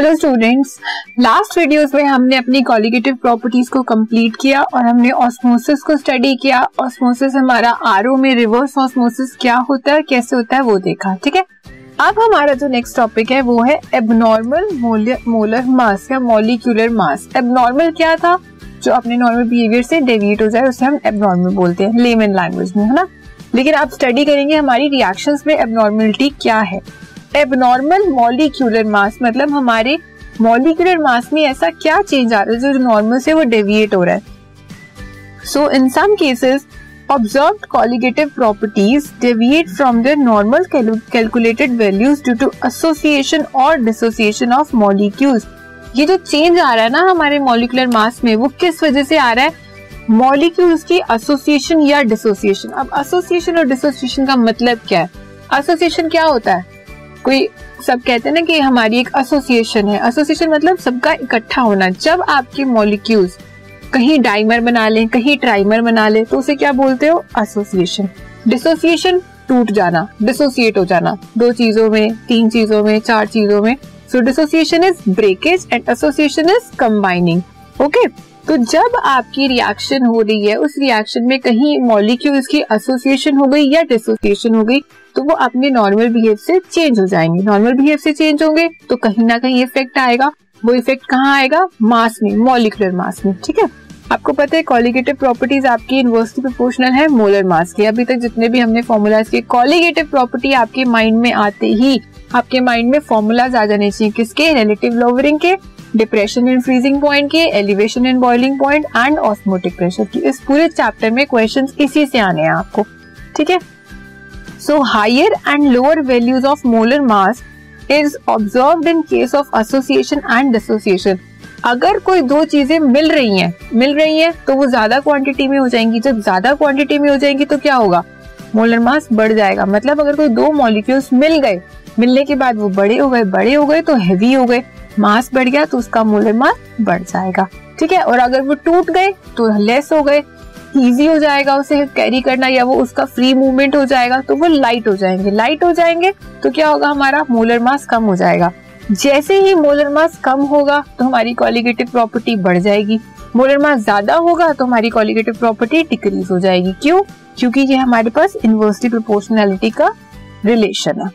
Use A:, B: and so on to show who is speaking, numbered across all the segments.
A: Hello students last videos में हमने अपनी कॉलिगेटिव प्रॉपर्टीज़ को कंप्लीट किया और हमने ऑस्मोसिस को स्टडी किया। ऑस्मोसिस हमारा आरओ में रिवर्स ऑस्मोसिस क्या होता है, कैसे होता है, वो देखा, ठीक है? अब हमारा जो नेक्स्ट टॉपिक है, वो है एबनॉर्मल मोलर मास या मॉलिक्यूलर मास एबनॉर्मल क्या था? जो अपने नॉर्मल बिहेवियर से डेविएट हो जाए, उसे हम एबनॉर्मल बोलते हैं लेमन लैंग्वेज में, है ना? लेकिन आप स्टडी करेंगे हमारी रिएक्शंस में एबनॉर्मलिटी क्या है। एबनॉर्मल मॉलिक्यूलर मास मतलब हमारे मॉलिक्यूलर मास में ऐसा क्या चेंज आ रहा है जो नॉर्मल से वो डेविएट हो रहा है? So in some cases observed colligative properties deviate from their normal calculated values due to association or dissociation of molecules. ये जो चेंज आ रहा है ना हमारे मॉलिकुलर मास में, वो किस वजह से आ रहा है? मॉलिक्यूल्स की एसोसिएशन या डिसोसिएशन अब एसोसिएशन और डिसोसिएशन का मतलब क्या है? एसोसिएशन क्या होता है? कोई सब कहते हैं ना कि हमारी एक एसोसिएशन है। एसोसिएशन मतलब सबका इकट्ठा होना। जब आपके मॉलिक्यूल्स कहीं डाइमर बना लें, कहीं ट्राइमर बना लें तो उसे क्या बोलते हो? एसोसिएशन डिसोसिएशन टूट जाना डिसोसिएट हो जाना। दो चीज़ों में, तीन चीज़ों में, चार चीज़ों में। So dissociation is breakage and association is combining okay तो जब आपकी रिएक्शन हो रही है, उस रिएक्शन में कहीं मॉलिक्यूल्स की एसोसिएशन हो गई या डिसोसिएशन हो गई तो वो अपने नॉर्मल बिहेव से चेंज हो जाएँगे। नॉर्मल बिहेव से चेंज होंगे तो कहीं ना कहीं इफ़ेक्ट आएगा। वो इफ़ेक्ट कहाँ आएगा? मास में मॉलिकुलर मास में, ठीक है? आपको पता है कॉलिगेटिव प्रॉपर्टीज़ आपकी इनवर्सली प्रोपोर्शनल है मोलर मास की। अभी तक जितने भी हमने फॉर्मूलाज किए कॉलिगेटिव प्रॉपर्टी आपके माइंड में आते ही, आपके माइंड में फॉर्मूलाज आ जाने चाहिए किसके? रिलेटिव लोवरिंग के। डिप्रेशन एंड फ्रीजिंग पॉइंट के elevation and boiling point and osmotic pressure की। इस पूरे चैप्टर में क्वेश्चंस इसी से आने हैं आपको। ठीक है? So, higher and lower values of molar mass is observed in case of association and dissociation. अगर कोई दो चीज़ें मिल रही हैं, मिल रही हैं तो वो ज़्यादा क्वांटिटी में हो जाएँगी। जब ज़्यादा क्वांटिटी में हो जाएँगी तो क्या होगा? मोलर मास बढ़ जाएगा। मतलब अगर कोई दो मॉलिक्यूल्स मिल गए, मिलने के बाद वो बड़े हो गए, बड़े हो गए तो हैवी हो गए। मास बढ़ गया तो उसका मोलर मास बढ़ जाएगा, ठीक है? और अगर वो टूट गए तो लेस हो गए इजी हो जाएगा उसे कैरी करना या वो उसका फ्री मूवमेंट हो जाएगा तो वो लाइट हो जाएँगे। लाइट हो जाएँगे तो क्या होगा? हमारा मोलर मास कम हो जाएगा। जैसे ही मोलर मास कम होगा तो हमारी कॉलिगेटिव प्रॉपर्टी बढ़ जाएगी। मोलर मास ज़्यादा होगा तो हमारी कॉलिगेटिव प्रॉपर्टी डिक्रीज हो जाएगी। क्यों? क्योंकि ये हमारे पास इनवर्सली प्रोपोर्शनैलिटी का रिलेशन है।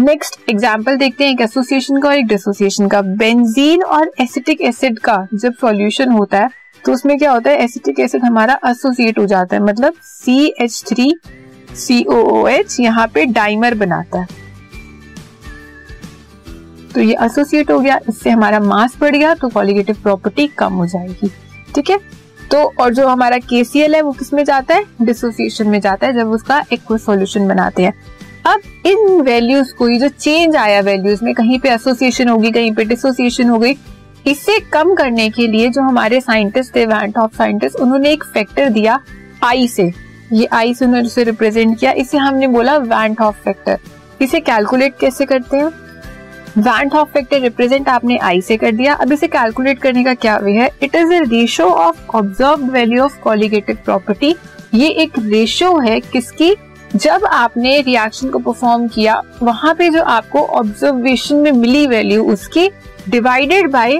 A: नेक्स्ट एग्ज़ाम्पल देखते हैं एक एसोसिएशन का और एक डिसोसिएशन का। बेंजीन और एसिटिक एसिड का जब सॉल्यूशन होता है तो उसमें क्या होता है? एसिटिक एसिड हमारा एसोसिएट हो जाता है। मतलब C H three C O O H यहाँ पे डाइमर बनाता है। तो ये एसोसिएट हो गया। इससे हमारा मास बढ़ गया तो कॉलिगेटिव प्रॉपर्टी कम हो जाएगी। ठीक है? तो और जो हमारा केसीएल है, वो किसमें जाता है? डिसोसिएशन में जाता है, जब उसका एक सॉल्यूशन बनाते हैं। अब इन वैल्यूज़ को जो चेंज आया वैल्यूज़ में, कहीं पे एसोसिएशन होगी, कहीं पे डिसोसिएशन हो गई, इसे कम करने के लिए जो हमारे साइंटिस्ट थे वैन टॉप साइंटिस्ट उन्होंने एक फैक्टर दिया आई से। ये आई से उन्होंने उसे रिप्रेजेंट किया। इसे हमने बोला वैन टॉप फैक्टर इसे कैलकुलेट कैसे करते हैं? वैन ऑफ़ फैक्टर रिप्रेजेंट आपने आई से कर दिया। अब इसे कैलकुलेट करने का क्या वे है? It is a ratio of observe value of colligative property ये एक रेशियो है किसकी? जब आपने रिएक्शन को परफॉर्म किया, वहाँ पे जो आपको ऑब्जर्वेशन में मिली वैल्यू उसकी divided by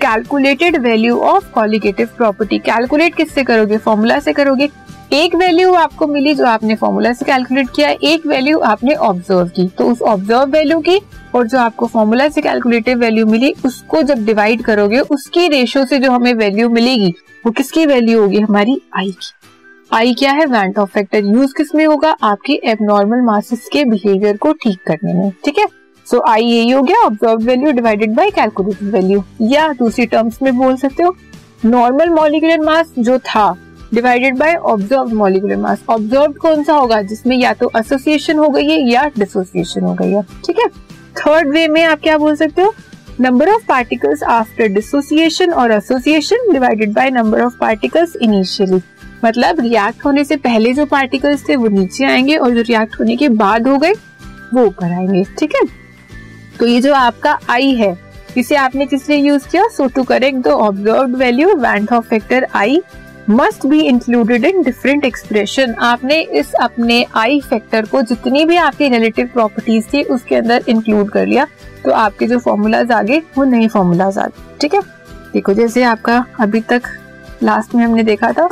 A: calculated value of colligative property calculate किससे करोगे? फॉर्मूला से करोगे? एक वैल्यू आपको मिली जो आपने फॉर्मूला से कैलकुलेट किया, एक वैल्यू आपने ऑब्ज़र्व की. तो उस ऑब्ज़र्व वैल्यू की और जो आपको फॉर्मूला से कैलकुलेटिव वैल्यू मिली, उसको जब डिवाइड करोगे, उसकी रेशियो से जो हमें वैल्यू मिलेगी, वो किसकी वैल्यू होगी? हमारी आई की. आई क्या है? वैंट ऑफ़ फैक्टर यूज़ किसमें होगा? आपके एबनॉर्मल मासेस के बिहेवियर को ठीक करने में, ठीक है? सो आई यही हो गया observe value divided by calculated value या दूसरी टर्म्स में बोल सकते हो नॉर्मल मॉलिकुलर मास जो था divided by observe molecular mass observe कौन सा होगा? जिसमें या तो एसोसिएशन हो गई है या डिसोसिएशन हो गई है, ठीक है? थर्ड वे में आप क्या बोल सकते हो? Number of particles after dissociation और association divided by number of particles initially मतलब रिएक्ट होने से पहले जो पार्टिकल्स थे वो नीचे आएँगे और जो रिएक्ट होने के बाद हो गए, वो ऊपर आएँगे, ठीक है? तो ये जो आपका आई है, इसे आपने किस लिए यूज़ किया so to correct the observe value of factor I must be included in different expression आपने इस अपने आई फैक्टर को जितनी भी आपकी रिलेटिव प्रॉपर्टीज़ थी, उसके अंदर इंक्लूड कर लिया। तो आपके जो फॉर्मूलाज आगे, वो नए फॉर्मूलाज आ गए, ठीक है? देखो, जैसे आपका अभी तक लास्ट में हमने देखा था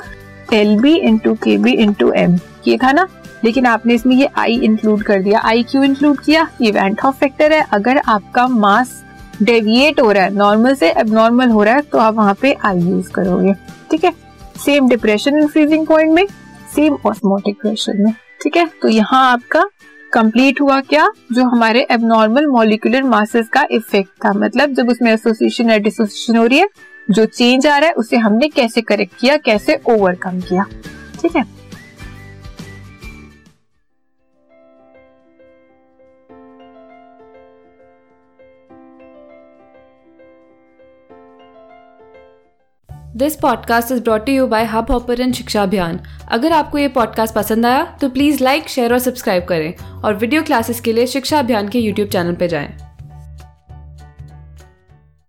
A: L B into K B into M ये था ना? लेकिन आपने इसमें ये आई इंक्लूड कर दिया। आई क्यों इंक्लूड किया? ये वेंट ऑफ़ फैक्टर है। अगर आपका मास डेविएट हो रहा है नॉर्मल से एबनॉर्मल हो रहा है तो आप वहाँ पे आई यूज़ करोगे। ठीक है? Same depression in freezing point में सेम ऑस्मोटिक प्रेशर में। ठीक है? तो यहाँ आपका कंप्लीट हुआ क्या? जो हमारे एबनॉर्मल मॉलिकुलर मासेस का इफ़ेक्ट था। मतलब जब उसमें एसोसिएशन या डिसोसिएशन हो रही है जो चेंज आ रहा है, उसे हमने कैसे करेक्ट किया, कैसे ओवरकम किया? ठीक है?
B: This podcast is brought you by hub and Shiksha Abhiyan अगर आपको ये पॉडकास्ट पसंद आया तो प्लीज़ लाइक शेयर और सब्सक्राइब करें। और वीडियो क्लासेस के लिए शिक्षा अभियान के यूट्यूब चैनल पर जाएँ।